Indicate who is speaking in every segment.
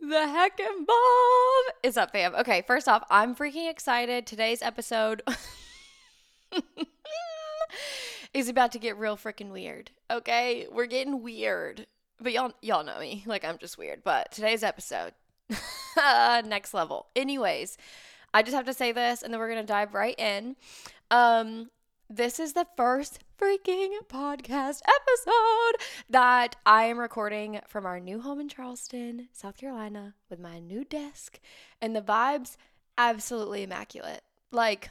Speaker 1: the heck and bomb is up, fam? Okay, first off, I'm freaking excited. Today's episode is about to get real freaking weird. Okay, we're getting weird, but y'all y'all know me. Like I'm just weird. But today's episode, next level. Anyways, I just have to say this, and then we're gonna dive right in. Um, this is the first freaking podcast episode that I am recording from our new home in Charleston, South Carolina, with my new desk, and the vibes absolutely immaculate. Like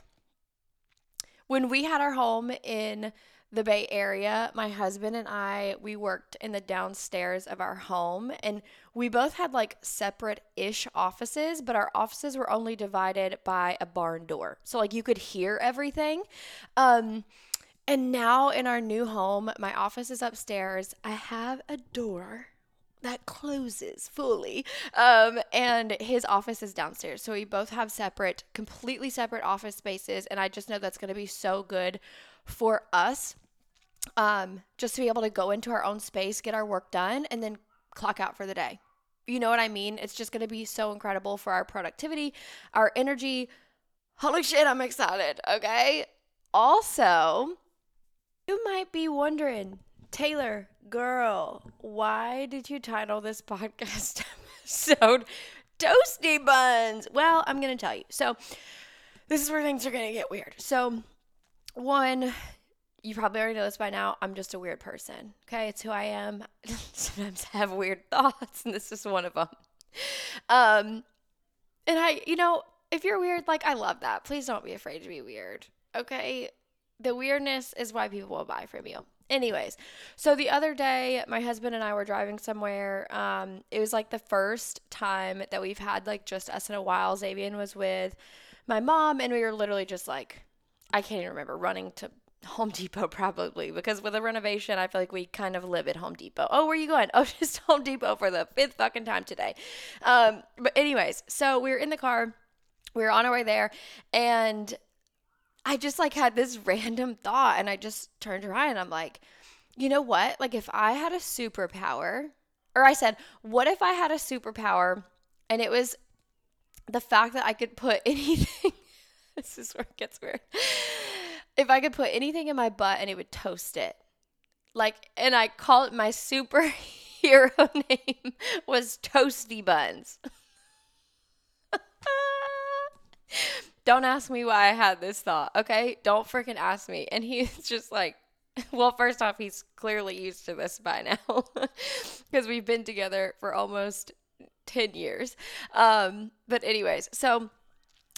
Speaker 1: when we had our home in the Bay Area, my husband and I, we worked in the downstairs of our home and we both had like separate ish offices, but our offices were only divided by a barn door. So like you could hear everything. Um and now in our new home, my office is upstairs. I have a door that closes fully. Um, and his office is downstairs. So we both have separate, completely separate office spaces. And I just know that's going to be so good for us um, just to be able to go into our own space, get our work done, and then clock out for the day. You know what I mean? It's just going to be so incredible for our productivity, our energy. Holy shit, I'm excited. Okay. Also, you might be wondering, Taylor, girl, why did you title this podcast episode Toasty Buns? Well, I'm going to tell you. So, this is where things are going to get weird. So, one, you probably already know this by now. I'm just a weird person. Okay, it's who I am. Sometimes I have weird thoughts, and this is one of them. Um, and I, you know, if you're weird, like I love that. Please don't be afraid to be weird. Okay, the weirdness is why people will buy from you. Anyways, so the other day, my husband and I were driving somewhere. Um, it was like the first time that we've had like just us in a while. Xavier was with my mom, and we were literally just like, I can't even remember running to Home Depot probably because with a renovation, I feel like we kind of live at Home Depot. Oh, where are you going? Oh, just Home Depot for the fifth fucking time today. Um, but anyways, so we were in the car, we were on our way there, and I just like had this random thought, and I just turned around and I'm like, you know what? Like if I had a superpower, or I said, what if I had a superpower, and it was the fact that I could put anything. this is where it gets weird if I could put anything in my butt and it would toast it. Like, and I call it my superhero name was Toasty Buns. Don't ask me why I had this thought, okay? Don't freaking ask me. And he's just like, well, first off, he's clearly used to this by now because we've been together for almost 10 years. Um, but, anyways, so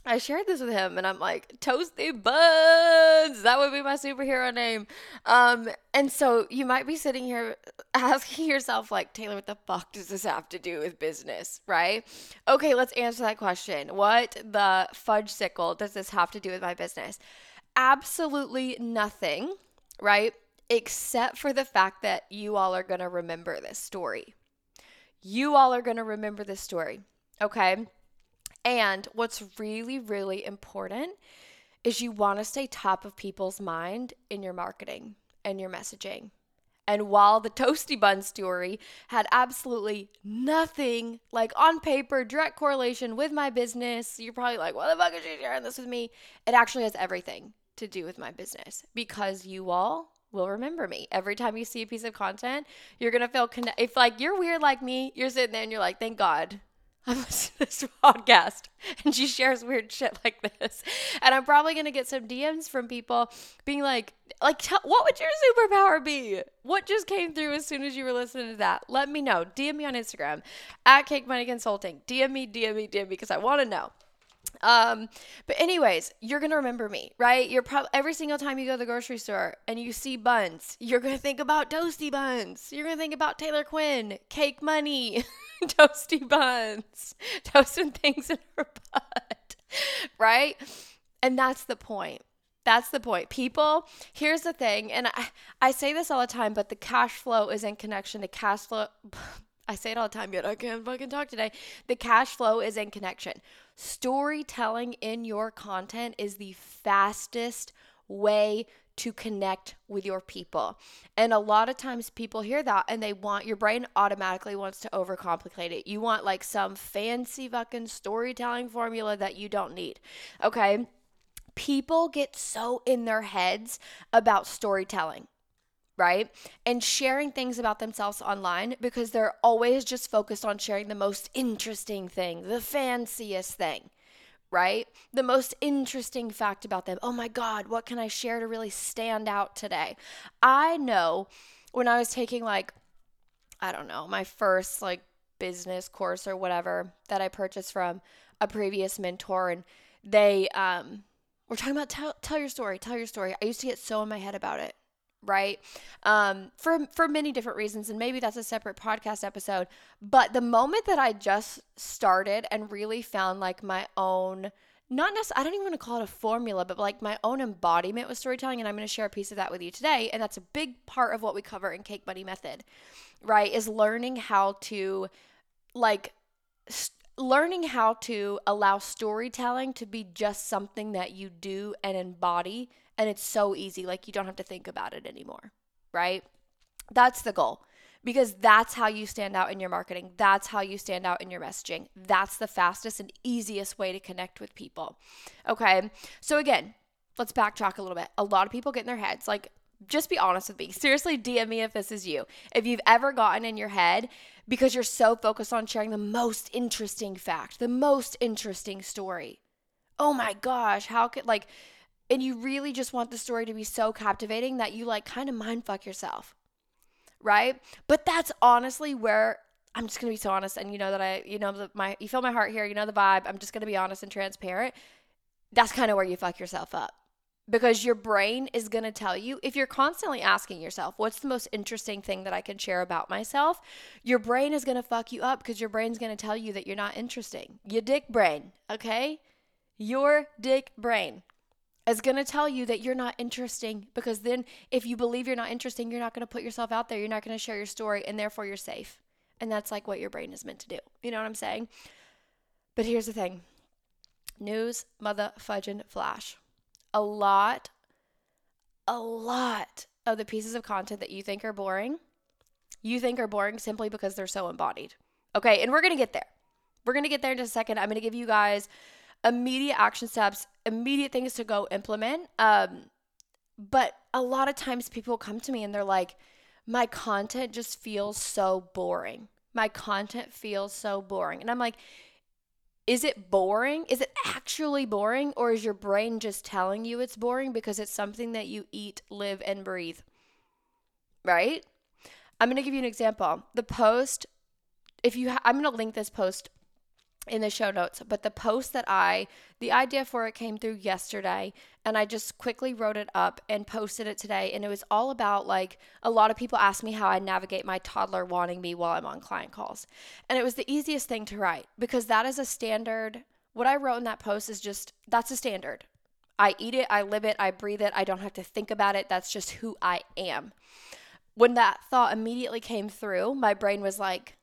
Speaker 1: I shared this with him and I'm like, Toasty Buns, that would be my superhero name. Um, and so you might be sitting here asking yourself, like, Taylor, what the fuck does this have to do with business, right? Okay, let's answer that question. What the fudge sickle does this have to do with my business? Absolutely nothing, right? Except for the fact that you all are going to remember this story. You all are going to remember this story, okay? And what's really, really important is you want to stay top of people's mind in your marketing and your messaging. And while the Toasty Bun story had absolutely nothing, like on paper, direct correlation with my business, you're probably like, what the fuck is she sharing this with me? It actually has everything to do with my business because you all will remember me. Every time you see a piece of content, you're going to feel connect. If like you're weird like me, you're sitting there and you're like, thank God I'm listening to this podcast and she shares weird shit like this. And I'm probably going to get some DMs from people being like, like, what would your superpower be? What just came through as soon as you were listening to that? Let me know. DM me on Instagram at Cake Money Consulting. DM me, DM me, DM me because I want to know. Um, but anyways, you're gonna remember me, right? You're probably every single time you go to the grocery store and you see buns, you're gonna think about toasty buns. You're gonna think about Taylor Quinn, cake money, toasty buns, toasting things in her butt, right? And that's the point. That's the point. People, here's the thing, and I, I say this all the time, but the cash flow is in connection to cash flow. I say it all the time, yet I can't fucking talk today. The cash flow is in connection. Storytelling in your content is the fastest way to connect with your people. And a lot of times people hear that and they want your brain automatically wants to overcomplicate it. You want like some fancy fucking storytelling formula that you don't need. Okay? People get so in their heads about storytelling right? And sharing things about themselves online because they're always just focused on sharing the most interesting thing, the fanciest thing, right? The most interesting fact about them. Oh my God, what can I share to really stand out today? I know when I was taking, like, I don't know, my first like business course or whatever that I purchased from a previous mentor, and they, um, we're talking about tell, tell your story, tell your story. I used to get so in my head about it right? Um, for for many different reasons and maybe that's a separate podcast episode but the moment that i just started and really found like my own not necessarily i don't even want to call it a formula but like my own embodiment with storytelling and i'm going to share a piece of that with you today and that's a big part of what we cover in cake money method right is learning how to like st- learning how to allow storytelling to be just something that you do and embody and it's so easy. Like you don't have to think about it anymore, right? That's the goal because that's how you stand out in your marketing. That's how you stand out in your messaging. That's the fastest and easiest way to connect with people. Okay. So, again, let's backtrack a little bit. A lot of people get in their heads, like, just be honest with me. Seriously, DM me if this is you. If you've ever gotten in your head because you're so focused on sharing the most interesting fact, the most interesting story. Oh my gosh, how could, like, and you really just want the story to be so captivating that you like kind of mind fuck yourself. Right? But that's honestly where I'm just to be so honest and you know that I you know my you feel my heart here, you know the vibe. I'm just to be honest and transparent. That's kind of where you fuck yourself up. Because your brain is going to tell you if you're constantly asking yourself, what's the most interesting thing that I can share about myself? Your brain is going to fuck you up because your brain's going to tell you that you're not interesting. Your dick brain, okay? Your dick brain is going to tell you that you're not interesting because then if you believe you're not interesting, you're not going to put yourself out there. You're not going to share your story and therefore you're safe. And that's like what your brain is meant to do. You know what I'm saying? But here's the thing news, mother fudging flash. A lot, a lot of the pieces of content that you think are boring, you think are boring simply because they're so embodied. Okay. And we're going to get there. We're going to get there in just a second. I'm going to give you guys immediate action steps, immediate things to go implement. Um, but a lot of times people come to me and they're like, my content just feels so boring. My content feels so boring. And I'm like, is it boring? Is it actually boring? Or is your brain just telling you it's boring because it's something that you eat, live, and breathe? Right? I'm going to give you an example. The post, if you, ha- I'm going to link this post in the show notes. But the post that I, the idea for it came through yesterday, and I just quickly wrote it up and posted it today. And it was all about like a lot of people ask me how I navigate my toddler wanting me while I'm on client calls. And it was the easiest thing to write because that is a standard. What I wrote in that post is just that's a standard. I eat it, I live it, I breathe it. I don't have to think about it. That's just who I am. When that thought immediately came through, my brain was like,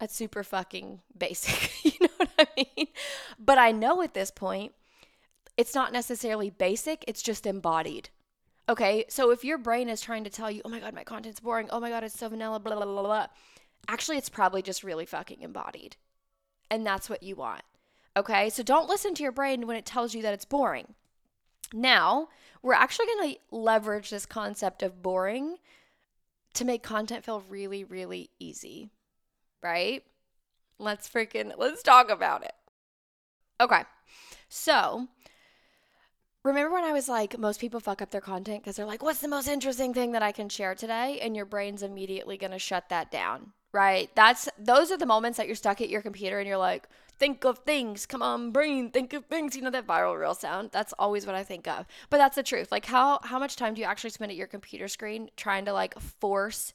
Speaker 1: that's super fucking basic. you know what I mean? But I know at this point, it's not necessarily basic, it's just embodied. Okay, so if your brain is trying to tell you, oh my God, my content's boring, oh my God, it's so vanilla, blah, blah, blah, blah, actually, it's probably just really fucking embodied. And that's what you want. Okay, so don't listen to your brain when it tells you that it's boring. Now, we're actually going to leverage this concept of boring to make content feel really, really easy right? Let's freaking let's talk about it. Okay. So, remember when I was like most people fuck up their content cuz they're like what's the most interesting thing that I can share today and your brain's immediately going to shut that down, right? That's those are the moments that you're stuck at your computer and you're like think of things. Come on, brain, think of things. You know that viral reel sound? That's always what I think of. But that's the truth. Like how how much time do you actually spend at your computer screen trying to like force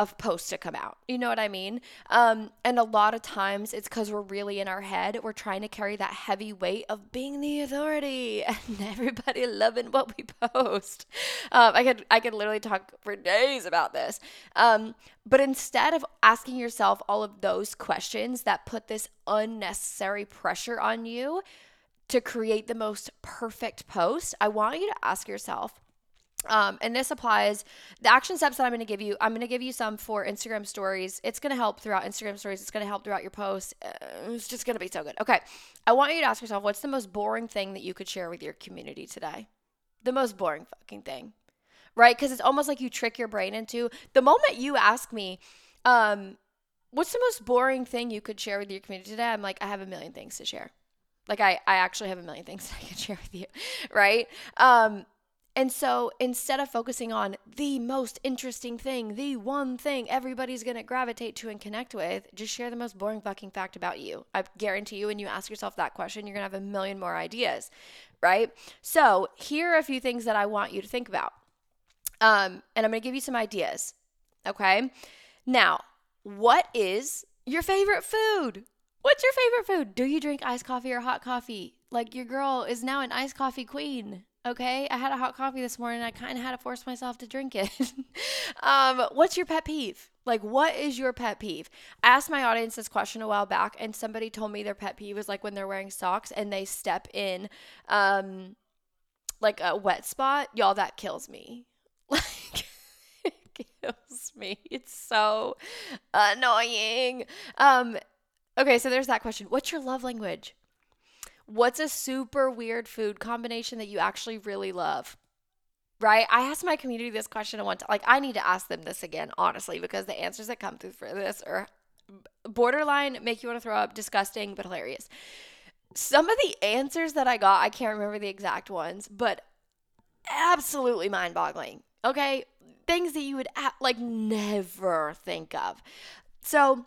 Speaker 1: of post to come out. You know what I mean? Um, and a lot of times it's because we're really in our head. We're trying to carry that heavy weight of being the authority and everybody loving what we post. Um, I could I could literally talk for days about this. Um, but instead of asking yourself all of those questions that put this unnecessary pressure on you to create the most perfect post, I want you to ask yourself um, and this applies the action steps that I'm going to give you. I'm going to give you some for Instagram stories. It's going to help throughout Instagram stories. It's going to help throughout your posts. Uh, it's just going to be so good. Okay. I want you to ask yourself what's the most boring thing that you could share with your community today? The most boring fucking thing, right? Because it's almost like you trick your brain into the moment you ask me, um, what's the most boring thing you could share with your community today? I'm like, I have a million things to share. Like I, I actually have a million things I can share with you, right? Um, and so instead of focusing on the most interesting thing, the one thing everybody's going to gravitate to and connect with, just share the most boring fucking fact about you. I guarantee you, when you ask yourself that question, you're going to have a million more ideas, right? So here are a few things that I want you to think about. Um, and I'm going to give you some ideas, okay? Now, what is your favorite food? What's your favorite food? Do you drink iced coffee or hot coffee? Like your girl is now an iced coffee queen. Okay, I had a hot coffee this morning. I kind of had to force myself to drink it. um, what's your pet peeve? Like, what is your pet peeve? I asked my audience this question a while back, and somebody told me their pet peeve was like when they're wearing socks and they step in, um, like a wet spot. Y'all, that kills me. Like, it kills me. It's so annoying. Um, okay, so there's that question. What's your love language? What's a super weird food combination that you actually really love? Right? I asked my community this question at one time. Like, I need to ask them this again, honestly, because the answers that come through for this are borderline, make you want to throw up, disgusting, but hilarious. Some of the answers that I got, I can't remember the exact ones, but absolutely mind boggling. Okay? Things that you would like never think of. So,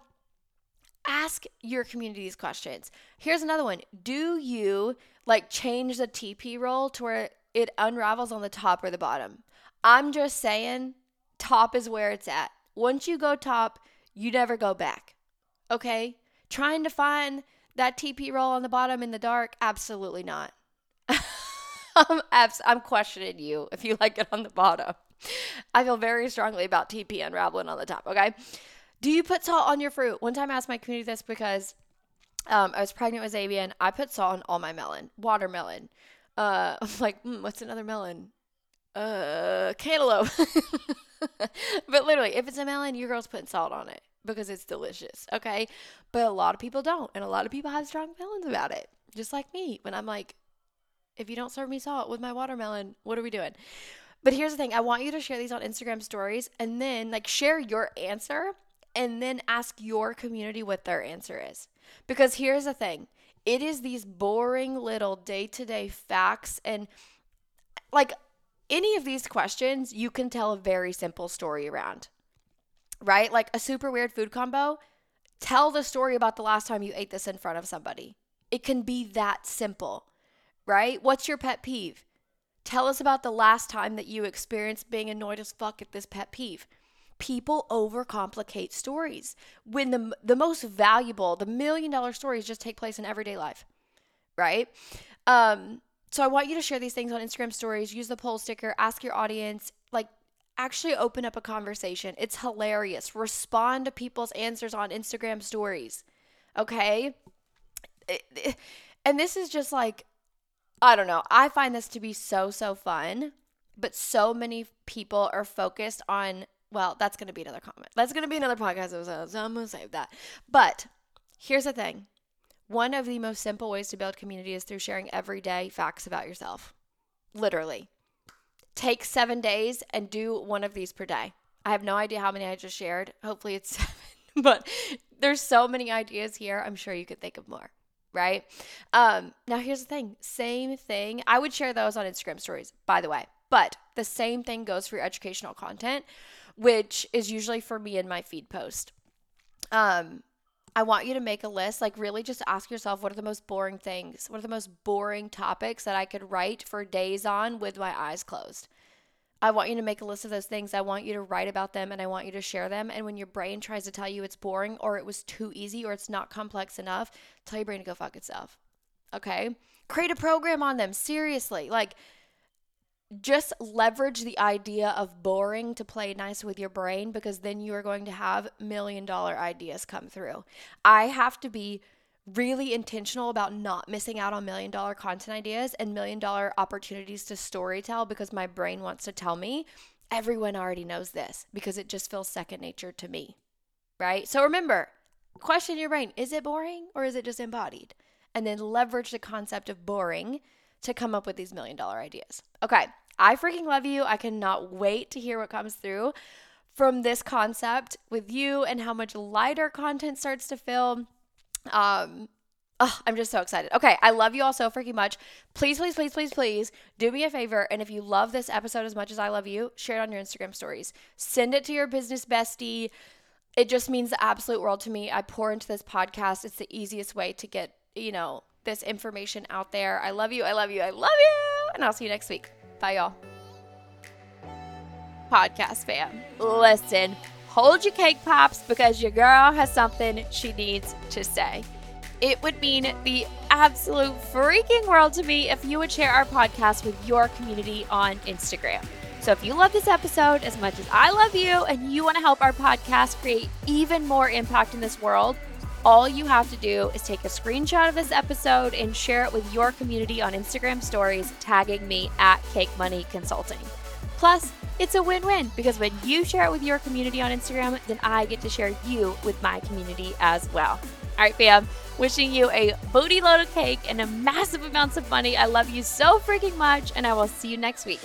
Speaker 1: ask your community these questions. Here's another one. Do you like change the TP roll to where it unravels on the top or the bottom? I'm just saying, top is where it's at. Once you go top, you never go back. Okay? Trying to find that TP roll on the bottom in the dark? Absolutely not. I'm, abs- I'm questioning you if you like it on the bottom. I feel very strongly about TP unraveling on the top, okay? Do you put salt on your fruit? One time I asked my community this because um, I was pregnant with Xavier and I put salt on all my melon, watermelon. Uh, I'm like, mm, what's another melon? Uh, cantaloupe. but literally, if it's a melon, your girl's putting salt on it because it's delicious. Okay. But a lot of people don't. And a lot of people have strong feelings about it. Just like me. When I'm like, if you don't serve me salt with my watermelon, what are we doing? But here's the thing I want you to share these on Instagram stories and then like share your answer and then ask your community what their answer is. Because here's the thing it is these boring little day to day facts and like any of these questions, you can tell a very simple story around, right? Like a super weird food combo, tell the story about the last time you ate this in front of somebody. It can be that simple, right? What's your pet peeve? Tell us about the last time that you experienced being annoyed as fuck at this pet peeve people overcomplicate stories when the the most valuable, the million dollar stories just take place in everyday life, right? Um, so I want you to share these things on Instagram stories, use the poll sticker, ask your audience, like actually open up a conversation. It's hilarious. Respond to people's answers on Instagram stories. Okay? And this is just like I don't know. I find this to be so so fun, but so many people are focused on well, that's going to be another comment. That's going to be another podcast episode, so I'm going to save that. But here's the thing one of the most simple ways to build community is through sharing everyday facts about yourself. Literally. Take seven days and do one of these per day. I have no idea how many I just shared. Hopefully it's seven, but there's so many ideas here. I'm sure you could think of more right? Um, now here's the thing same thing. I would share those on Instagram stories, by the way, but the same thing goes for your educational content which is usually for me in my feed post. Um, I want you to make a list. Like, really just ask yourself what are the most boring things? What are the most boring topics that I could write for days on with my eyes closed? I want you to make a list of those things. I want you to write about them and I want you to share them. And when your brain tries to tell you it's boring or it was too easy or it's not complex enough, tell your brain to go fuck itself. Okay? Create a program on them. Seriously. Like, just leverage the idea of boring to play nice with your brain because then you are going to have million dollar ideas come through. I have to be really intentional about not missing out on million dollar content ideas and million dollar opportunities to storytell because my brain wants to tell me everyone already knows this because it just feels second nature to me. Right? So remember, question your brain, is it boring or is it just embodied? And then leverage the concept of boring to come up with these million dollar ideas. Okay. I freaking love you. I cannot wait to hear what comes through from this concept with you and how much lighter content starts to feel. Um, Oh, I'm just so excited. Okay, I love you all so freaking much. Please, please, please, please, please do me a favor. And if you love this episode as much as I love you, share it on your Instagram stories. Send it to your business bestie. It just means the absolute world to me. I pour into this podcast. It's the easiest way to get, you know, this information out there. I love you. I love you. I love you. And I'll see you next week. Y'all. Podcast fam, listen, hold your cake pops because your girl has something she needs to say. It would mean the absolute freaking world to me if you would share our podcast with your community on Instagram. So if you love this episode as much as I love you and you want to help our podcast create even more impact in this world, all you have to do is take a screenshot of this episode and share it with your community on Instagram stories, tagging me at Cake Money Consulting. Plus, it's a win win because when you share it with your community on Instagram, then I get to share you with my community as well. All right, fam, wishing you a booty load of cake and a massive amounts of money. I love you so freaking much, and I will see you next week.